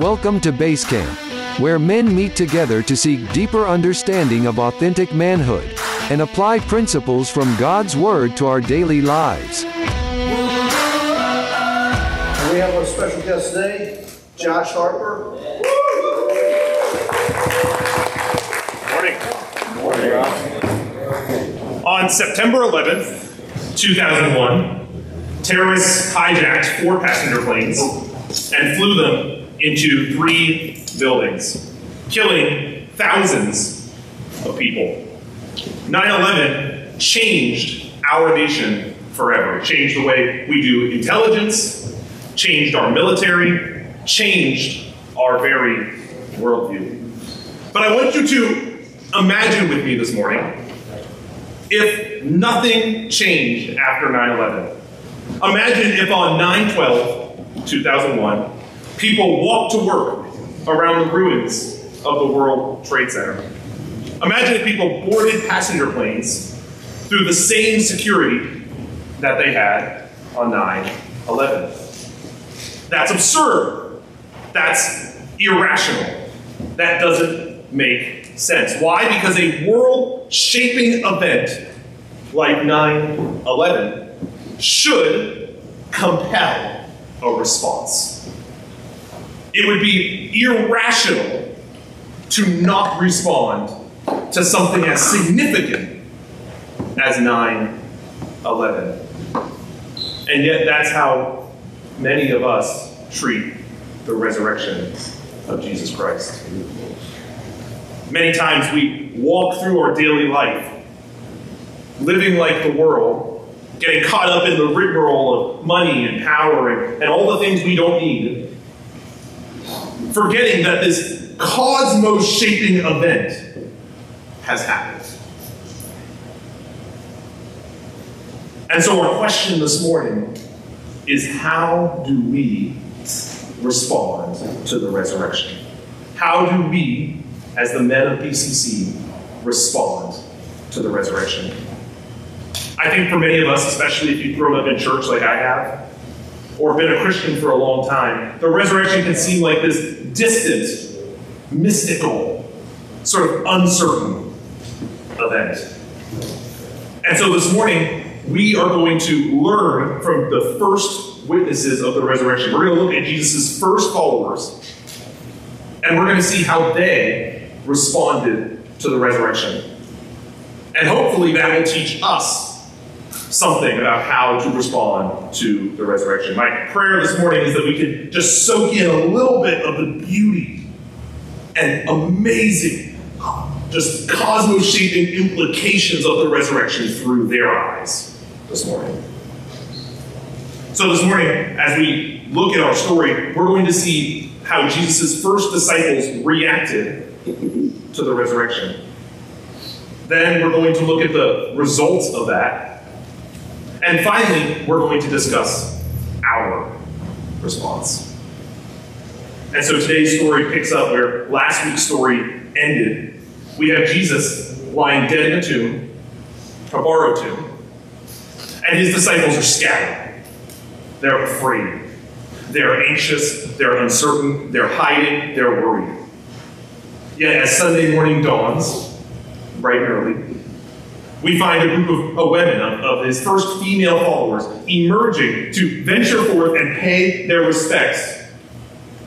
Welcome to Base Camp, where men meet together to seek deeper understanding of authentic manhood and apply principles from God's Word to our daily lives. We have our special guest today, Josh Harper. Morning. On September 11th, 2001, terrorists hijacked four passenger planes and flew them into three buildings, killing thousands of people. 9 11 changed our nation forever. It changed the way we do intelligence, changed our military, changed our very worldview. But I want you to imagine with me this morning if nothing changed after 9 11. Imagine if on 9 12, 2001, people walked to work around the ruins of the World Trade Center. Imagine if people boarded passenger planes through the same security that they had on 9 11. That's absurd. That's irrational. That doesn't make sense. Why? Because a world shaping event like 9 11 should compel a response. It would be irrational to not respond to something as significant as 9 11. And yet, that's how many of us treat the resurrection of Jesus Christ. Many times we walk through our daily life living like the world, getting caught up in the rigmarole of money and power and, and all the things we don't need, forgetting that this cosmos shaping event has happened. And so, our question this morning is how do we respond to the resurrection? How do we, as the men of BCC, respond to the resurrection? I think for many of us, especially if you've grown up in church like I have, or been a Christian for a long time, the resurrection can seem like this distant, mystical, sort of uncertain event. And so this morning, we are going to learn from the first witnesses of the resurrection. We're going to look at Jesus' first followers, and we're going to see how they responded to the resurrection. And hopefully, that will teach us something about how to respond to the resurrection. My prayer this morning is that we can just soak in a little bit of the beauty and amazing, just cosmos shaping implications of the resurrection through their eyes this morning. So, this morning, as we look at our story, we're going to see how Jesus' first disciples reacted to the resurrection. Then we're going to look at the results of that. And finally, we're going to discuss our response. And so today's story picks up where last week's story ended. We have Jesus lying dead in a tomb, a borrowed tomb, and his disciples are scattered. They're afraid. They're anxious. They're uncertain. They're hiding. They're worried. Yet, as Sunday morning dawns, bright and early, we find a group of, of women, of, of his first female followers, emerging to venture forth and pay their respects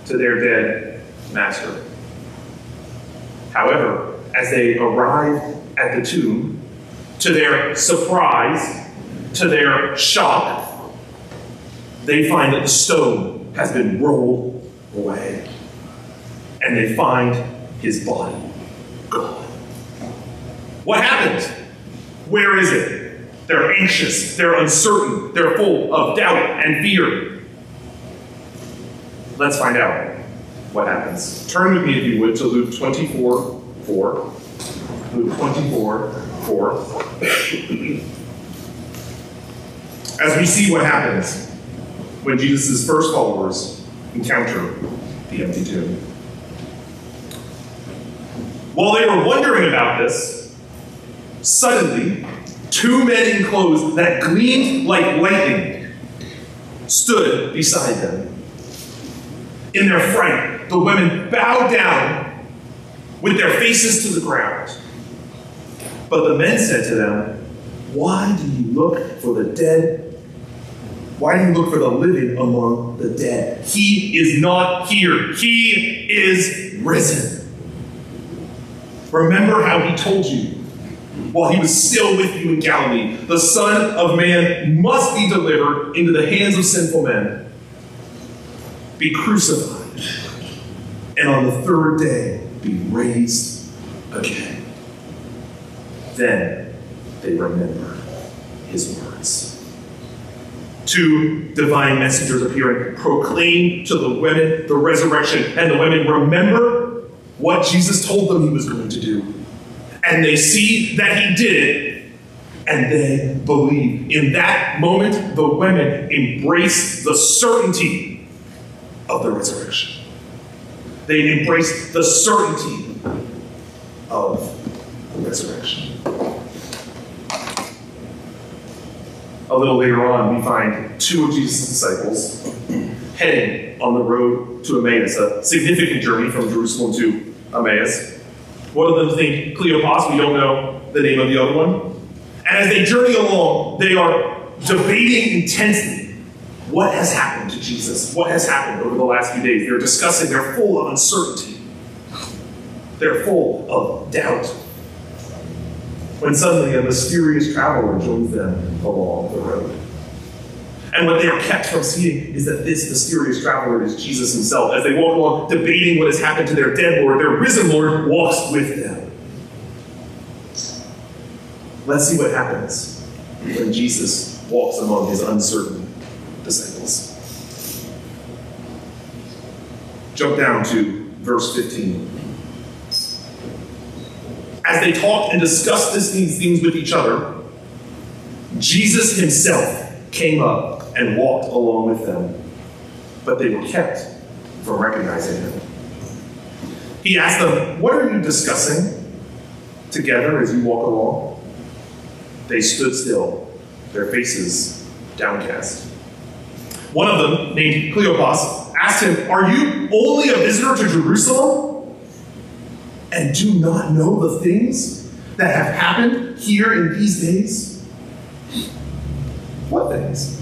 to their dead master. However, as they arrive at the tomb, to their surprise, to their shock, they find that the stone has been rolled away. And they find his body gone. What happened? Where is it? They're anxious, they're uncertain, they're full of doubt and fear. Let's find out what happens. Turn with me, if you would, to Luke 24 4. Luke 24 4. As we see what happens when Jesus' first followers encounter the empty tomb. While they were wondering about this, suddenly two men in clothes that gleamed like lightning stood beside them. In their fright, the women bowed down with their faces to the ground. But the men said to them, Why do you look for the dead? Why do you look for the living among the dead? He is not here, he is risen. Remember how he told you while he was still with you in Galilee the Son of Man must be delivered into the hands of sinful men, be crucified, and on the third day be raised again. Then they remember his words. Two divine messengers appear and proclaim to the women the resurrection, and the women remember what Jesus told them he was going to do. And they see that he did it, and they believe. In that moment, the women embrace the certainty of the resurrection. They embrace the certainty of the resurrection. A little later on, we find two of Jesus' disciples heading on the road to Emmaus, a significant journey from Jerusalem to Emmaus. One of them think Cleopas, we don't know the name of the other one. And as they journey along, they are debating intensely what has happened to Jesus, what has happened over the last few days. They're discussing, they're full of uncertainty, they're full of doubt when suddenly a mysterious traveler joins them along the road. And what they are kept from seeing is that this mysterious traveler is Jesus himself. As they walk along, debating what has happened to their dead Lord, their risen Lord walks with them. Let's see what happens when Jesus walks among his uncertain disciples. Jump down to verse 15 as they talked and discussed these things with each other, Jesus himself came up and walked along with them, but they were kept from recognizing him. He asked them, What are you discussing together as you walk along? They stood still, their faces downcast. One of them, named Cleopas, asked him, Are you only a visitor to Jerusalem? and do not know the things that have happened here in these days? What things?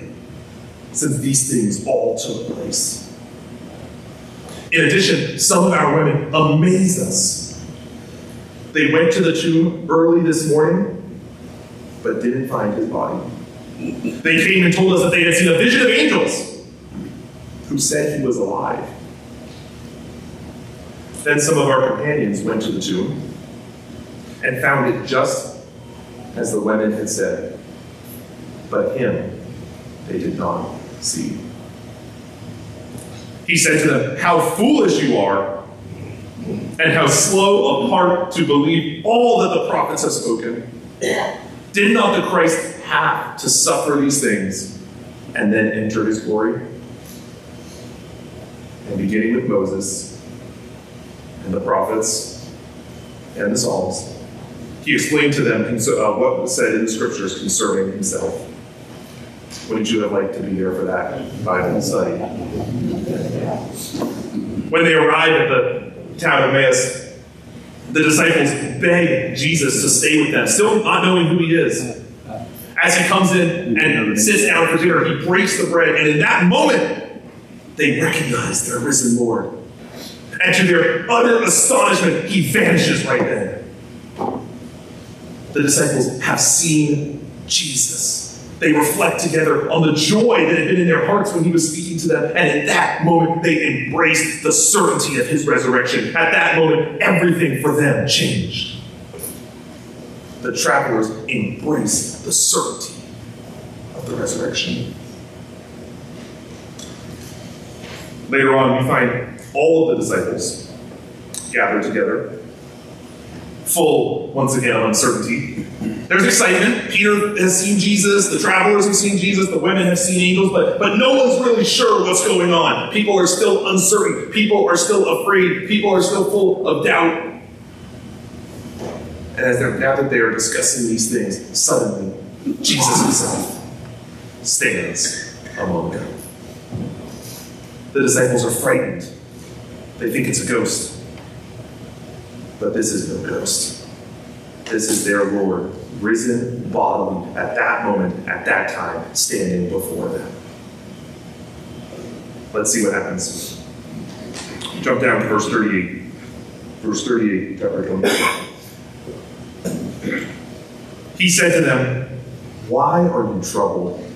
since these things all took place. In addition, some of our women amazed us. They went to the tomb early this morning, but didn't find his body. They came and told us that they had seen a vision of angels who said he was alive. Then some of our companions went to the tomb and found it just as the women had said, but him they did not see. He said to them, How foolish you are, and how slow of heart to believe all that the prophets have spoken. Did not the Christ have to suffer these things and then enter his glory? And beginning with Moses, and the prophets and the Psalms. He explained to them uh, what was said in the scriptures concerning himself. Wouldn't you have liked to be there for that Bible study? When they arrived at the town of Emmaus, the disciples beg Jesus to stay with them, still not knowing who he is. As he comes in and sits down for dinner, he breaks the bread, and in that moment, they recognize their risen Lord. And to their utter astonishment, he vanishes right then. The disciples have seen Jesus. They reflect together on the joy that had been in their hearts when he was speaking to them. And at that moment, they embraced the certainty of his resurrection. At that moment, everything for them changed. The travelers embraced the certainty of the resurrection. Later on, we find all of the disciples gathered together, full, once again, of uncertainty. There's excitement. Peter has seen Jesus, the travelers have seen Jesus, the women have seen angels, but, but no one's really sure what's going on. People are still uncertain. People are still afraid. People are still full of doubt. And as they're now that they are discussing these things, suddenly Jesus himself stands among them. The disciples are frightened. They think it's a ghost. But this is no ghost. This is their Lord, risen bodily at that moment, at that time, standing before them. Let's see what happens. Jump down to verse 38. Verse 38, chapter 24. He said to them, Why are you troubled?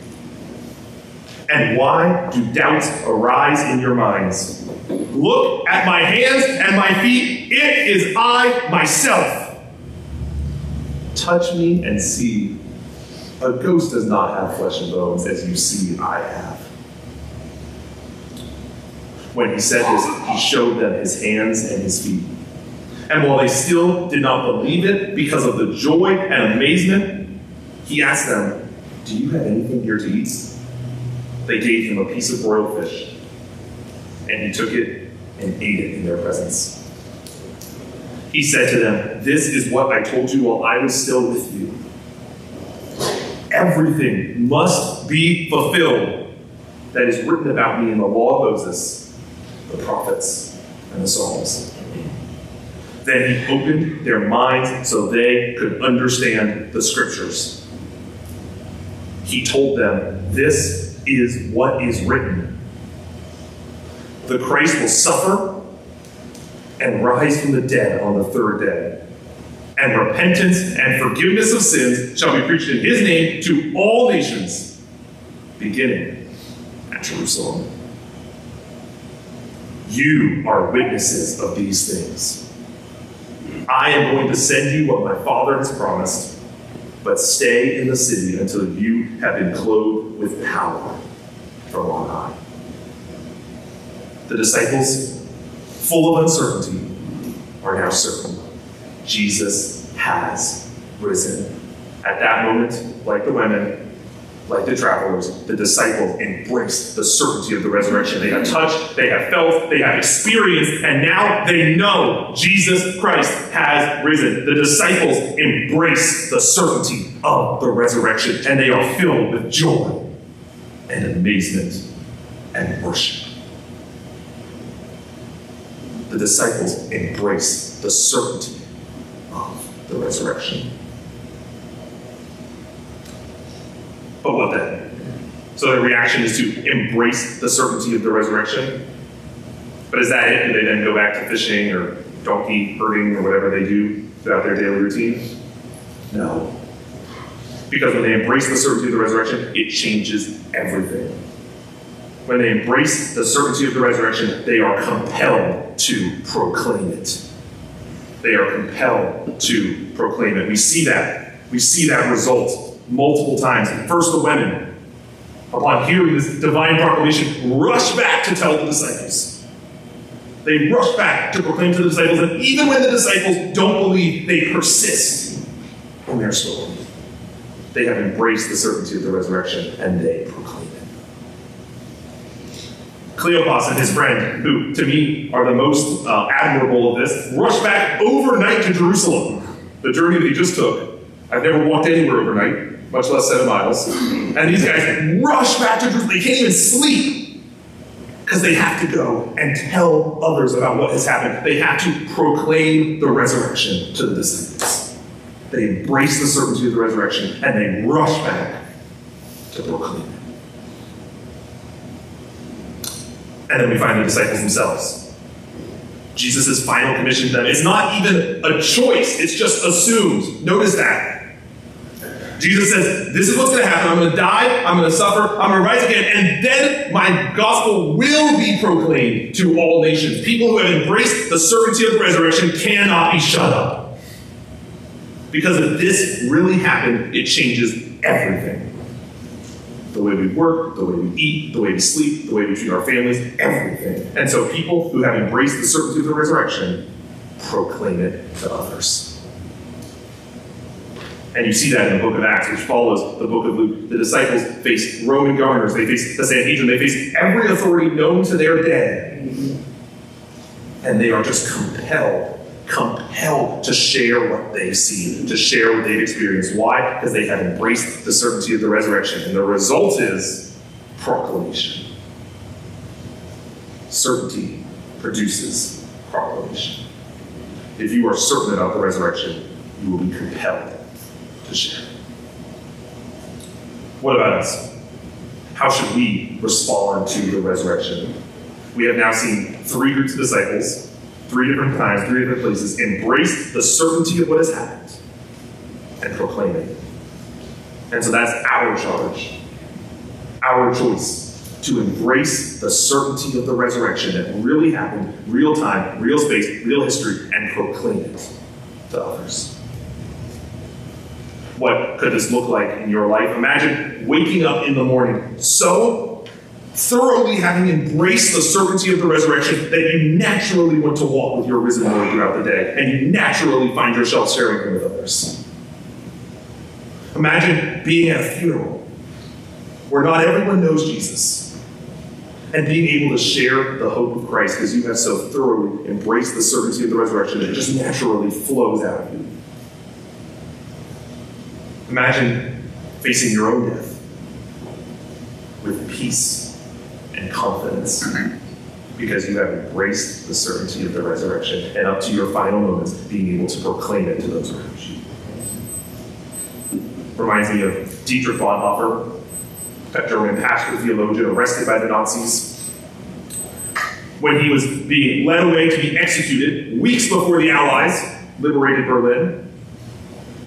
And why do doubts arise in your minds? Look at my hands and my feet. It is I myself. Touch me and see. A ghost does not have flesh and bones as you see I have. When he said this, he showed them his hands and his feet. And while they still did not believe it because of the joy and amazement, he asked them, Do you have anything here to eat? They gave him a piece of broiled fish, and he took it and ate it in their presence. He said to them, This is what I told you while I was still with you. Everything must be fulfilled that is written about me in the law of Moses, the prophets, and the Psalms. Then he opened their minds so they could understand the scriptures. He told them, This is what is written. The Christ will suffer and rise from the dead on the third day. And repentance and forgiveness of sins shall be preached in his name to all nations, beginning at Jerusalem. You are witnesses of these things. I am going to send you what my Father has promised, but stay in the city until you have been clothed with power from on high. The disciples, full of uncertainty, are now certain Jesus has risen. At that moment, like the women, like the travelers, the disciples embraced the certainty of the resurrection. They have touched, they have felt, they have experienced, and now they know Jesus Christ has risen. The disciples embrace the certainty of the resurrection, and they are filled with joy and amazement and worship. The disciples embrace the certainty of the resurrection. But what then? So the reaction is to embrace the certainty of the resurrection. But is that it? Do they then go back to fishing or donkey herding or whatever they do throughout their daily routine? No. Because when they embrace the certainty of the resurrection, it changes everything. When they embrace the certainty of the resurrection, they are compelled to proclaim it. They are compelled to proclaim it. We see that. We see that result multiple times. First, the women, upon hearing this divine proclamation, rush back to tell the disciples. They rush back to proclaim to the disciples, and even when the disciples don't believe, they persist in their story. They have embraced the certainty of the resurrection, and they proclaim it. Cleopas and his friend, who to me are the most uh, admirable of this, rush back overnight to Jerusalem, the journey that he just took. I've never walked anywhere overnight much less seven miles. And these guys rush back to Jerusalem. They can't even sleep because they have to go and tell others about what has happened. They have to proclaim the resurrection to the disciples. They embrace the certainty of the resurrection and they rush back to proclaim it. And then we find the disciples themselves. Jesus' final commission to them is not even a choice, it's just assumed. Notice that. Jesus says, This is what's going to happen. I'm going to die, I'm going to suffer, I'm going to rise again, and then my gospel will be proclaimed to all nations. People who have embraced the certainty of the resurrection cannot be shut up. Because if this really happened, it changes everything. the way we work, the way we eat, the way we sleep, the way we treat our families, everything. And so people who have embraced the certainty of the resurrection proclaim it to others. And you see that in the book of Acts, which follows the book of Luke. The disciples faced Roman governors, they faced the Sanhedrin, they faced every authority known to their day. And they are just compelled, compelled to share what they've seen, to share what they've experienced. Why? Because they have embraced the certainty of the resurrection. And the result is proclamation. Certainty produces proclamation. If you are certain about the resurrection, you will be compelled to share. What about us? How should we respond to the resurrection? We have now seen three groups of disciples, three different times, three different places, embrace the certainty of what has happened and proclaim it. And so that's our charge, our choice to embrace the certainty of the resurrection that really happened, real time, real space, real history, and proclaim it to others. What could this look like in your life? Imagine waking up in the morning so thoroughly having embraced the certainty of the resurrection that you naturally want to walk with your risen Lord throughout the day, and you naturally find yourself sharing with others. Imagine being at a funeral where not everyone knows Jesus and being able to share the hope of Christ because you have so thoroughly embraced the certainty of the resurrection that it just naturally flows out of you. Imagine facing your own death with peace and confidence because you have embraced the certainty of the resurrection and up to your final moments being able to proclaim it to those around you. Reminds me of Dietrich Bonhoeffer, that German pastor theologian arrested by the Nazis when he was being led away to be executed weeks before the Allies liberated Berlin.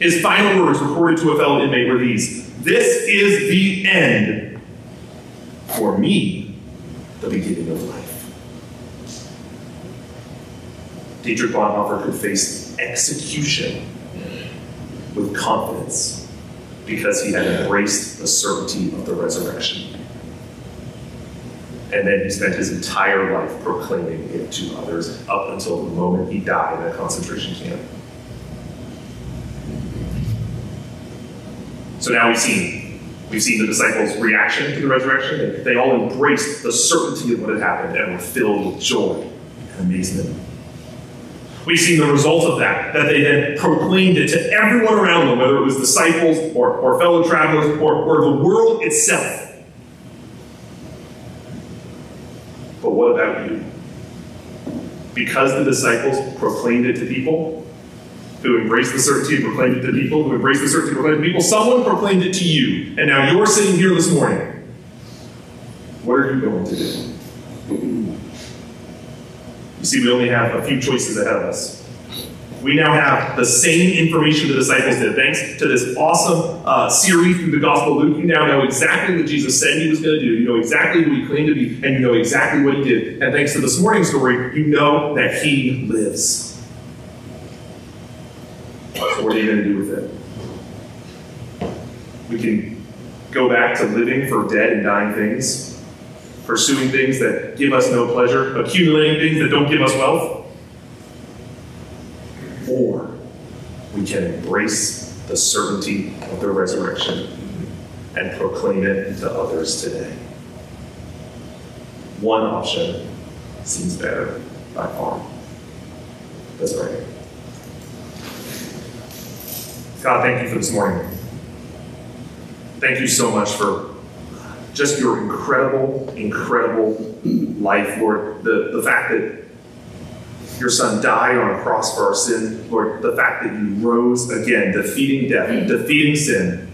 His final words recorded to a fellow inmate were these This is the end. For me, the beginning of life. Dietrich Bonhoeffer could face execution with confidence because he had embraced the certainty of the resurrection. And then he spent his entire life proclaiming it to others up until the moment he died in a concentration camp. So now we've seen, we've seen the disciples' reaction to the resurrection. They all embraced the certainty of what had happened and were filled with joy and amazement. We've seen the result of that, that they then proclaimed it to everyone around them, whether it was disciples or, or fellow travelers or, or the world itself. But what about you? Because the disciples proclaimed it to people, who embraced the certainty and proclaimed it to people, who embraced the certainty and proclaimed it to people. Someone proclaimed it to you, and now you're sitting here this morning. What are you going to do? You see, we only have a few choices ahead of us. We now have the same information the disciples did. Thanks to this awesome uh, series through the Gospel of Luke, you now know exactly what Jesus said he was going to do. You know exactly what he claimed to be, and you know exactly what he did. And thanks to this morning's story, you know that he lives. What are you going to do with it? We can go back to living for dead and dying things, pursuing things that give us no pleasure, accumulating things that don't give us wealth. Or we can embrace the certainty of the resurrection and proclaim it to others today. One option seems better by far. That's right. God, thank you for this morning. Thank you so much for just your incredible, incredible life, Lord. The, the fact that your son died on a cross for our sin, Lord, the fact that you rose again, defeating death, defeating sin.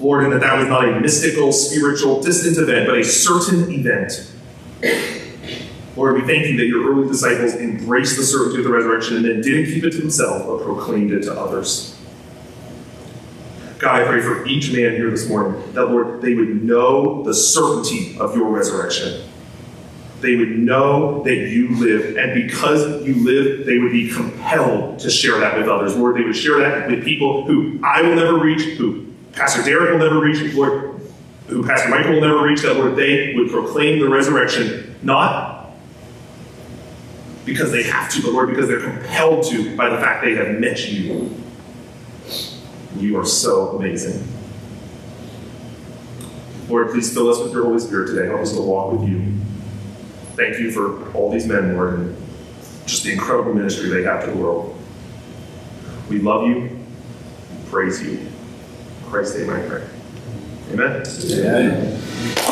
Lord, and that that was not a mystical, spiritual, distant event, but a certain event. Lord, we thank you that your early disciples embraced the certainty of the resurrection and then didn't keep it to themselves, but proclaimed it to others. God, I pray for each man here this morning that, Lord, they would know the certainty of your resurrection. They would know that you live, and because you live, they would be compelled to share that with others. Lord, they would share that with people who I will never reach, who Pastor Derek will never reach. Lord, who Pastor Michael will never reach, that Lord, they would proclaim the resurrection, not because they have to, but Lord, because they're compelled to by the fact they have met you. You are so amazing. Lord, please fill us with your Holy Spirit today. Help us to walk with you. Thank you for all these men, Lord, and just the incredible ministry they have to the world. We love you, we praise you. In Christ's name I pray. Amen. Amen.